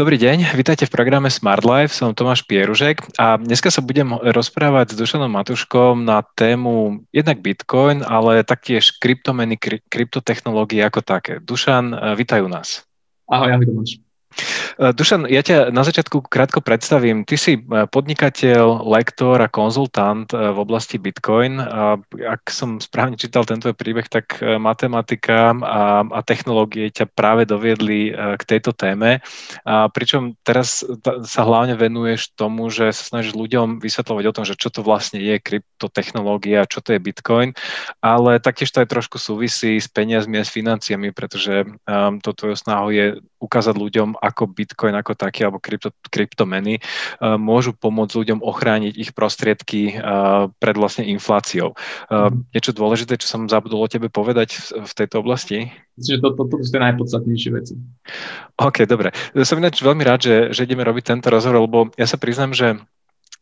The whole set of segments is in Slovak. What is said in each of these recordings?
Dobrý deň, vítajte v programe Smart Life, som Tomáš Pieružek a dneska sa budem rozprávať s Dušanom Matuškom na tému jednak Bitcoin, ale taktiež kryptomeny, kryptotechnológie ako také. Dušan, vítajú nás. Ahoj, ahoj Tomáš. E, Dušan, ja ťa na začiatku krátko predstavím. Ty si e, podnikateľ, lektor a konzultant e, v oblasti Bitcoin. A ak som správne čítal tento príbeh, tak matematika a, a technológie ťa práve doviedli k tejto téme. A pričom teraz sa hlavne venuješ tomu, že sa snažíš ľuďom vysvetľovať o tom, že čo to vlastne je kryptotechnológia, čo to je Bitcoin, ale taktiež to aj trošku súvisí s peniazmi a s financiami, pretože um, to tvojou snahou je ukázať ľuďom, ako Bitcoin ako taký alebo krypto, kryptomeny uh, môžu pomôcť ľuďom ochrániť ich prostriedky uh, pred vlastne infláciou. Uh, mm. Niečo dôležité, čo som zabudol o tebe povedať v, tejto oblasti? Myslím, že toto to, to sú tie najpodstatnejšie veci. OK, dobre. Som ináč veľmi rád, že, že ideme robiť tento rozhovor, lebo ja sa priznám, že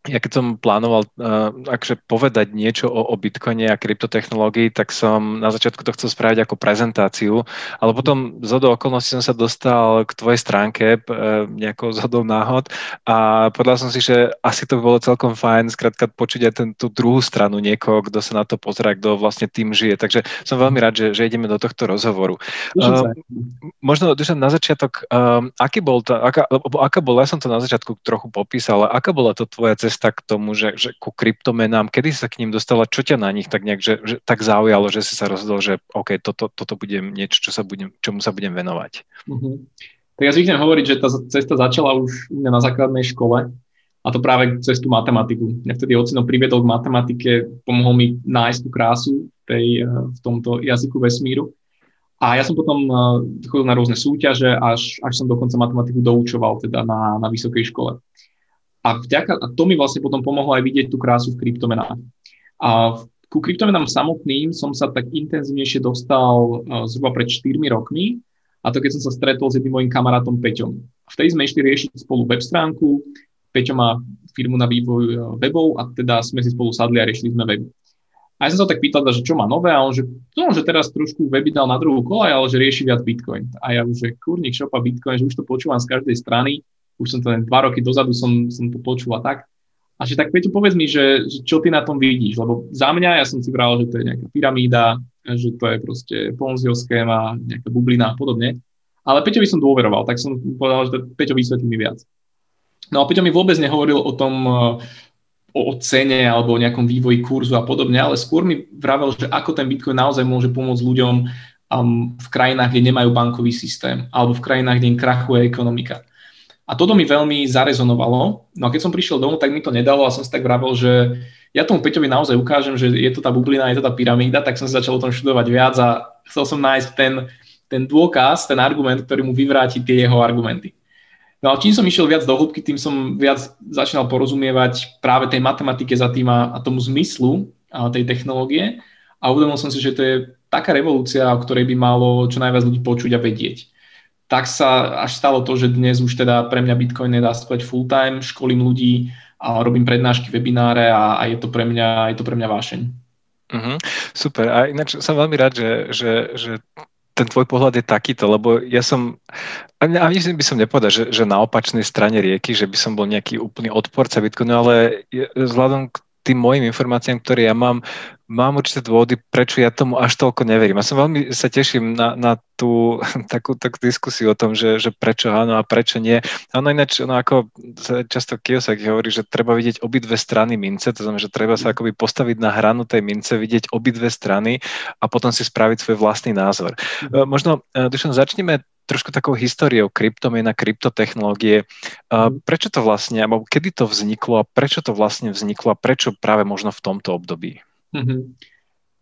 ja keď som plánoval uh, akže povedať niečo o, o Bitcoine a kryptotechnológii, tak som na začiatku to chcel spraviť ako prezentáciu, ale potom z hodou okolností som sa dostal k tvojej stránke uh, nejakou zhodou náhod a povedal som si, že asi to bolo celkom fajn skrátka počuť aj ten, tú druhú stranu niekoho, kto sa na to pozerá, kto vlastne tým žije. Takže som veľmi rád, že, že ideme do tohto rozhovoru. Uh, možno na začiatok, um, aký bol to, aká, aká bola, ja som to na začiatku trochu popísal, ale aká bola to tvoja cesta cesta k tomu, že, že ku kryptomenám, kedy sa k ním dostala, čo ťa na nich tak nejak, že, že tak zaujalo, že si sa rozhodol, že OK, toto, toto budem niečo, čo sa budem, čomu sa budem venovať. Uh-huh. Tak ja zvyknem hovoriť, že tá cesta začala už na základnej škole a to práve cez tú matematiku. Mňa vtedy ocino priviedol k matematike, pomohol mi nájsť tú krásu tej, eh, v tomto jazyku vesmíru. A ja som potom eh, chodil na rôzne súťaže, až, až som dokonca matematiku doučoval teda na, na vysokej škole. A, vďaka, a to mi vlastne potom pomohlo aj vidieť tú krásu v kryptomenách. A ku kryptomenám samotným som sa tak intenzívnejšie dostal uh, zhruba pred 4 rokmi, a to keď som sa stretol s jedným mojim kamarátom Peťom. Vtedy sme išli riešiť spolu web stránku, Peťo má firmu na vývoj uh, webov a teda sme si spolu sadli a riešili sme web. A ja som sa tak pýtal, že čo má nové a on, že, no, že teraz trošku weby dal na druhú kolaj, ale že rieši viac Bitcoin. A ja už, že kurník šopa Bitcoin, že už to počúvam z každej strany už som to len dva roky dozadu som, som to počul a tak. A že tak Peťo, povedz mi, že, že čo ty na tom vidíš, lebo za mňa ja som si bral, že to je nejaká pyramída, že to je proste Ponzio schéma, nejaká bublina a podobne. Ale Peťo by som dôveroval, tak som povedal, že Peťo vysvetlí mi viac. No a Peťo mi vôbec nehovoril o tom, o, o cene alebo o nejakom vývoji kurzu a podobne, ale skôr mi vravel, že ako ten Bitcoin naozaj môže pomôcť ľuďom um, v krajinách, kde nemajú bankový systém alebo v krajinách, kde im krachuje ekonomika. A toto mi veľmi zarezonovalo. No a keď som prišiel domov, tak mi to nedalo a som si tak vravel, že ja tomu Peťovi naozaj ukážem, že je to tá bublina, je to tá pyramída, tak som si začal o tom študovať viac a chcel som nájsť ten, ten dôkaz, ten argument, ktorý mu vyvráti tie jeho argumenty. No a čím som išiel viac do hĺbky, tým som viac začínal porozumievať práve tej matematike za tým a, a tomu zmyslu a tej technológie a uvedomil som si, že to je taká revolúcia, o ktorej by malo čo najviac ľudí počuť a vedieť tak sa až stalo to, že dnes už teda pre mňa Bitcoin nedá spať full time, školím ľudí a robím prednášky, webináre a, a je, to pre mňa, je to pre mňa vášeň. Uh-huh, super. A ináč som veľmi rád, že, že, že ten tvoj pohľad je takýto, lebo ja som, ani by som nepovedal, že, že na opačnej strane rieky, že by som bol nejaký úplný odporca Bitcoinu, ale vzhľadom k tým mojim informáciám, ktoré ja mám, mám určité dôvody, prečo ja tomu až toľko neverím. A som veľmi sa teším na, na tú takú, takú diskusiu o tom, že, že prečo áno a prečo nie. A ono ináč, no ako často Kiyosaki hovorí, že treba vidieť obidve strany mince, to znamená, že treba sa akoby postaviť na hranu tej mince, vidieť obidve strany a potom si spraviť svoj vlastný názor. Mm. Možno, e, Dušan, začneme trošku takou históriou kryptomien a kryptotechnológie. Mhm. Prečo to vlastne, alebo kedy to vzniklo a prečo to vlastne vzniklo a prečo práve možno v tomto období? Mm-hmm.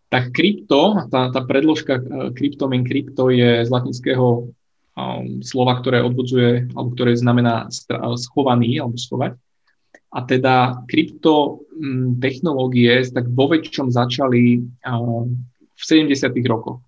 Tak krypto, tá, tá predložka e, kryptomen, krypto je z latinského um, slova, ktoré odvodzuje, alebo ktoré znamená schovaný alebo schovať. A teda krypto um, technológie tak vo väčšom začali um, v 70. rokoch.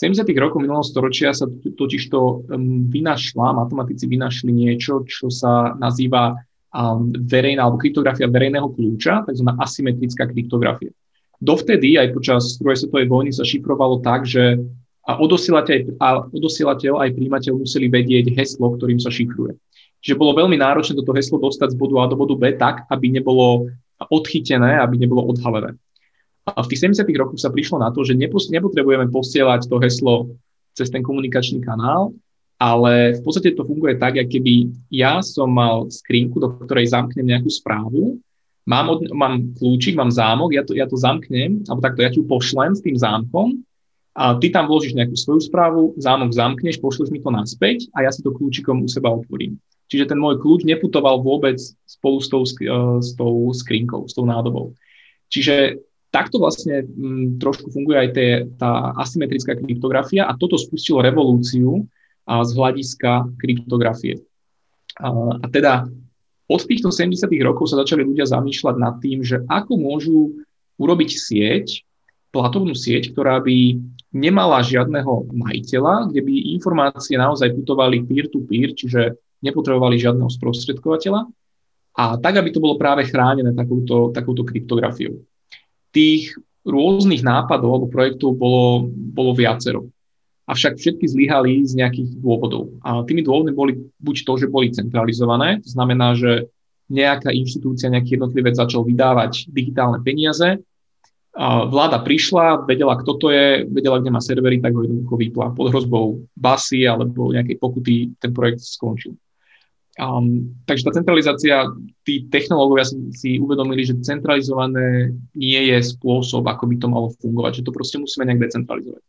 V 70. rokoch minulého storočia sa totiž to um, vynašla, matematici vynašli niečo, čo sa nazýva um, verejná alebo kryptografia verejného kľúča, tzv. asymetrická kryptografia. Dovtedy aj počas druhej svetovej vojny sa šifrovalo tak, že a odosielateľ, a odosielateľ aj príjimateľ museli vedieť heslo, ktorým sa šifruje. že bolo veľmi náročné toto heslo dostať z bodu A do bodu B tak, aby nebolo odchytené, aby nebolo odhalené. A v tých 70. rokoch sa prišlo na to, že nepotrebujeme posielať to heslo cez ten komunikačný kanál, ale v podstate to funguje tak, ako keby ja som mal skrinku, do ktorej zamknem nejakú správu, mám, od, mám kľúčik, mám zámok, ja to, ja to zamknem, alebo takto ja ti ju pošlem s tým zámkom a ty tam vložíš nejakú svoju správu, zámok zamkneš, pošleš mi to naspäť a ja si to kľúčikom u seba otvorím. Čiže ten môj kľúč neputoval vôbec spolu s tou, uh, s tou skrinkou, s tou nádobou. Čiže takto vlastne m, mm, trošku funguje aj tie, tá asymetrická kryptografia a toto spustilo revolúciu a, z hľadiska kryptografie. A, a teda od týchto 70. rokov sa začali ľudia zamýšľať nad tým, že ako môžu urobiť sieť, platovnú sieť, ktorá by nemala žiadneho majiteľa, kde by informácie naozaj putovali peer-to-peer, čiže nepotrebovali žiadneho sprostredkovateľa a tak, aby to bolo práve chránené takouto, takouto kryptografiou. Tých rôznych nápadov alebo projektov bolo, bolo viacero. Avšak všetky zlyhali z nejakých dôvodov. A tými dôvodmi boli buď to, že boli centralizované, to znamená, že nejaká inštitúcia, nejaký jednotlivec začal vydávať digitálne peniaze, a vláda prišla, vedela, kto to je, vedela, kde má servery, tak ho jednoducho vypla. Pod hrozbou basy alebo nejakej pokuty ten projekt skončil. Um, takže tá centralizácia, tí technológovia si, si uvedomili, že centralizované nie je spôsob, ako by to malo fungovať, že to proste musíme nejak decentralizovať.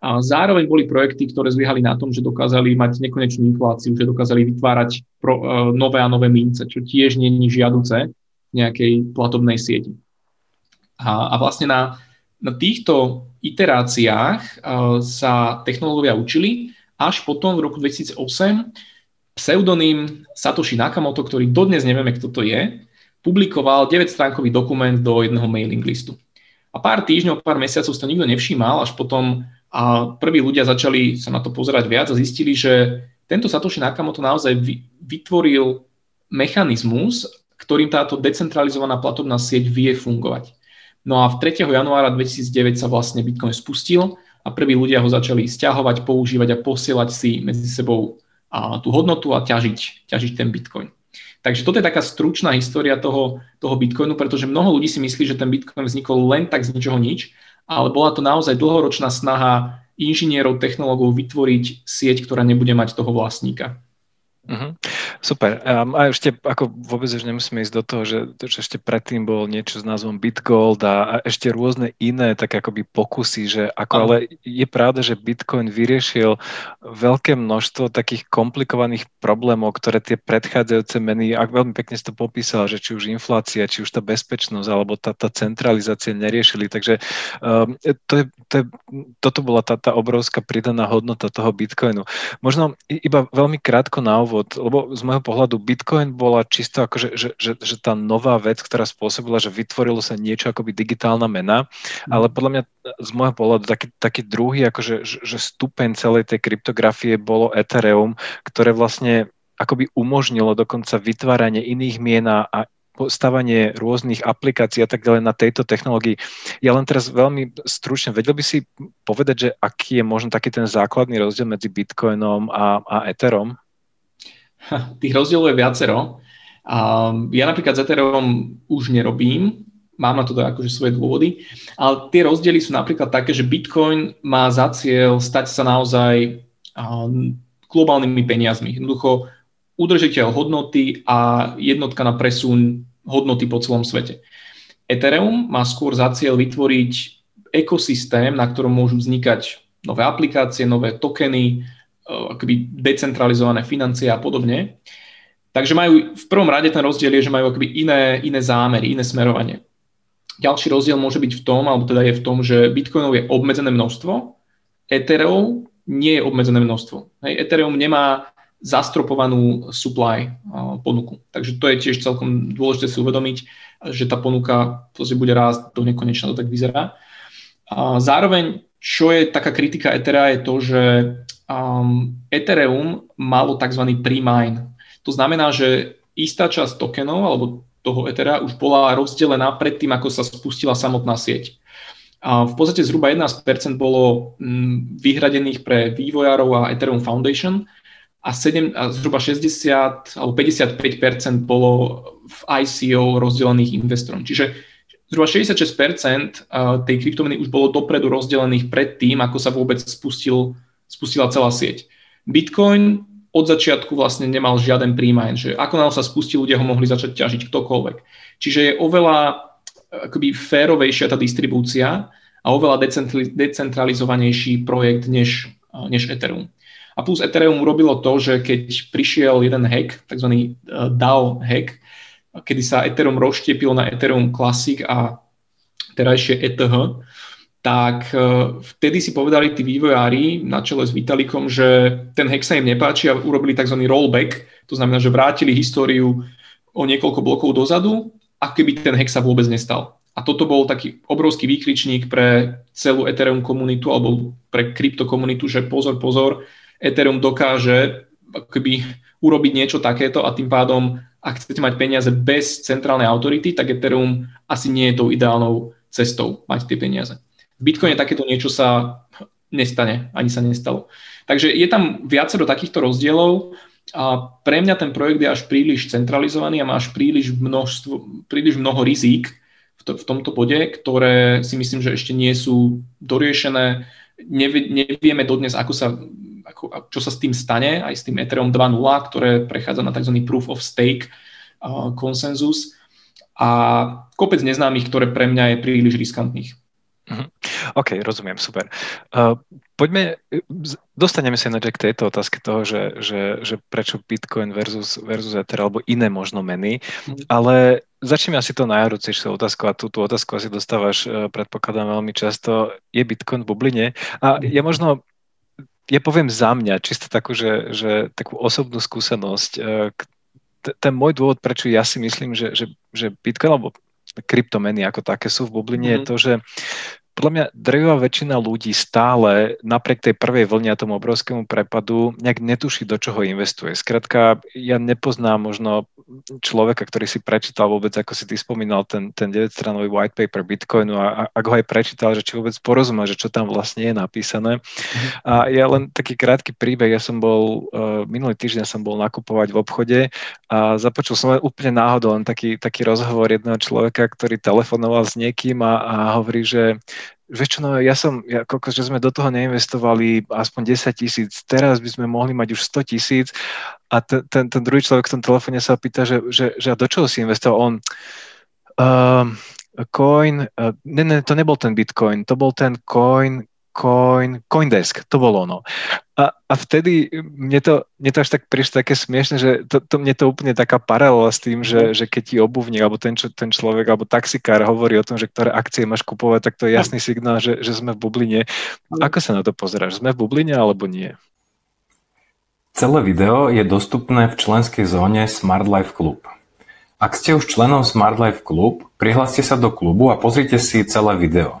A zároveň boli projekty, ktoré zlyhali na tom, že dokázali mať nekonečnú infláciu, že dokázali vytvárať pro, uh, nové a nové mince, čo tiež je žiaduce v nejakej platobnej sieti. A, a vlastne na, na týchto iteráciách uh, sa technológovia učili, až potom v roku 2008 pseudonym Satoshi Nakamoto, ktorý dodnes nevieme, kto to je, publikoval 9-stránkový dokument do jedného mailing listu. A pár týždňov, pár mesiacov to nikto nevšímal, až potom a prví ľudia začali sa na to pozerať viac a zistili, že tento Satoshi Nakamoto naozaj vytvoril mechanizmus, ktorým táto decentralizovaná platobná sieť vie fungovať. No a v 3. januára 2009 sa vlastne Bitcoin spustil a prví ľudia ho začali stiahovať, používať a posielať si medzi sebou a tú hodnotu a ťažiť, ťažiť ten Bitcoin. Takže toto je taká stručná história toho, toho Bitcoinu, pretože mnoho ľudí si myslí, že ten Bitcoin vznikol len tak z ničoho nič, ale bola to naozaj dlhoročná snaha inžinierov, technológov vytvoriť sieť, ktorá nebude mať toho vlastníka. Uh-huh. Super. Um, a ešte ako vôbec už nemusíme ísť do toho, že, že ešte predtým bol niečo s názvom BitGold a, a ešte rôzne iné tak akoby pokusy, že ako, uh-huh. ale je pravda, že Bitcoin vyriešil veľké množstvo takých komplikovaných problémov, ktoré tie predchádzajúce meny, ak veľmi pekne si to popísala, že či už inflácia, či už tá bezpečnosť alebo tá, tá centralizácia neriešili. Takže um, to je, to je, toto bola tá, tá obrovská pridaná hodnota toho Bitcoinu. Možno iba veľmi krátko na úvod úvod, lebo z môjho pohľadu Bitcoin bola čisto akože, že, že, že tá nová vec, ktorá spôsobila, že vytvorilo sa niečo akoby digitálna mena, mm. ale podľa mňa z môjho pohľadu taký, taký druhý akože, že, že stupeň celej tej kryptografie bolo Ethereum, ktoré vlastne akoby umožnilo dokonca vytváranie iných mien a stavanie rôznych aplikácií a tak ďalej na tejto technológii. Ja len teraz veľmi stručne, vedel by si povedať, že aký je možno taký ten základný rozdiel medzi Bitcoinom a, a Etherom? Tých rozdielov je viacero. Ja napríklad s Ethereum už nerobím, mám na to akože svoje dôvody, ale tie rozdiely sú napríklad také, že Bitcoin má za cieľ stať sa naozaj globálnymi peniazmi. Jednoducho udržiteľ hodnoty a jednotka na presun hodnoty po celom svete. Ethereum má skôr za cieľ vytvoriť ekosystém, na ktorom môžu vznikať nové aplikácie, nové tokeny, akoby decentralizované financie a podobne. Takže majú, v prvom rade ten rozdiel je, že majú akoby iné, iné zámery, iné smerovanie. Ďalší rozdiel môže byť v tom, alebo teda je v tom, že bitcoinov je obmedzené množstvo, Ethereum nie je obmedzené množstvo. Hej, Ethereum nemá zastropovanú supply uh, ponuku. Takže to je tiež celkom dôležité si uvedomiť, že tá ponuka bude rásť do nekonečna, to tak vyzerá. A zároveň, čo je taká kritika Ethera, je to, že um, Ethereum malo tzv. pre-mine. To znamená, že istá časť tokenov alebo toho Ethera už bola rozdelená predtým, ako sa spustila samotná sieť. A v podstate zhruba 11% bolo mm, vyhradených pre vývojárov a Ethereum Foundation a, 7, a zhruba 60 alebo 55% bolo v ICO rozdelených investorom. Čiže zhruba 66% tej kryptomeny už bolo dopredu rozdelených pred tým, ako sa vôbec spustil, spustila celá sieť. Bitcoin od začiatku vlastne nemal žiaden príjmaň, že ako nám sa spustí, ľudia ho mohli začať ťažiť ktokoľvek. Čiže je oveľa akoby férovejšia tá distribúcia a oveľa decentralizovanejší projekt než, než Ethereum. A plus Ethereum urobilo to, že keď prišiel jeden hack, tzv. E, DAO hack, kedy sa Ethereum rozštiepil na Ethereum Classic a terajšie ETH, tak e, vtedy si povedali tí vývojári na čele s Vitalikom, že ten hack sa im nepáči a urobili tzv. rollback, to znamená, že vrátili históriu o niekoľko blokov dozadu, a keby ten hack sa vôbec nestal. A toto bol taký obrovský výkričník pre celú Ethereum komunitu alebo pre kryptokomunitu, že pozor, pozor, Ethereum dokáže keby urobiť niečo takéto a tým pádom, ak chcete mať peniaze bez centrálnej autority, tak Ethereum asi nie je tou ideálnou cestou mať tie peniaze. V Bitcoine takéto niečo sa nestane, ani sa nestalo. Takže je tam viacero takýchto rozdielov a pre mňa ten projekt je až príliš centralizovaný a má až príliš, množstvo, príliš mnoho rizík v, to, v tomto bode, ktoré si myslím, že ešte nie sú doriešené. Nevie, nevieme dodnes, ako sa, ako, čo sa s tým stane, aj s tým Ethereum 2.0, ktoré prechádza na tzv. proof of stake uh, konsenzus a kopec neznámych, ktoré pre mňa je príliš riskantných. Mhm. OK, rozumiem, super. Uh, poďme, dostaneme sa ináč k tejto otázke toho, že, že, že prečo Bitcoin versus, versus Ether alebo iné možno meny, mm. ale začneme asi to najhorúcejšou otázku a tú, tú otázku asi dostávaš, uh, predpokladám veľmi často, je Bitcoin v bubline? A mhm. ja možno ja poviem za mňa, čisto takú, že, že takú osobnú skúsenosť, uh, ten môj dôvod, prečo ja si myslím, že, že, že Bitcoin, alebo kryptomeny ako také sú v bubline, mm-hmm. je mhm. to, že podľa mňa drvivá väčšina ľudí stále napriek tej prvej vlne a tomu obrovskému prepadu nejak netuší, do čoho investuje. Skrátka, ja nepoznám možno človeka, ktorý si prečítal vôbec, ako si ty spomínal, ten, ten 9-stranový white paper Bitcoinu a, a ak ho aj prečítal, že či vôbec porozumie, že čo tam vlastne je napísané. A ja len taký krátky príbeh, ja som bol, uh, minulý týždeň som bol nakupovať v obchode a započul som len úplne náhodou len taký, taký rozhovor jedného človeka, ktorý telefonoval s niekým a, a hovorí, že Vieš no ja som, ja, koľko, že sme do toho neinvestovali aspoň 10 tisíc, teraz by sme mohli mať už 100 tisíc a ten, ten, ten druhý človek v tom telefóne sa pýta, že, že, že a do čoho si investoval? On, uh, coin, uh, ne, ne, to nebol ten bitcoin, to bol ten coin, coin, Coindesk, to bolo ono. A, a vtedy mne to, mne to až tak prišlo také smiešne, že to, to mne to úplne taká paralela s tým, že, že keď ti obuvník, alebo ten, čo, ten človek, alebo taxikár hovorí o tom, že ktoré akcie máš kupovať, tak to je jasný signál, že, že sme v bubline. Ako sa na to pozeráš? Sme v bubline alebo nie? Celé video je dostupné v členskej zóne Smart Life Club. Ak ste už členom Smart Life Club, prihláste sa do klubu a pozrite si celé video.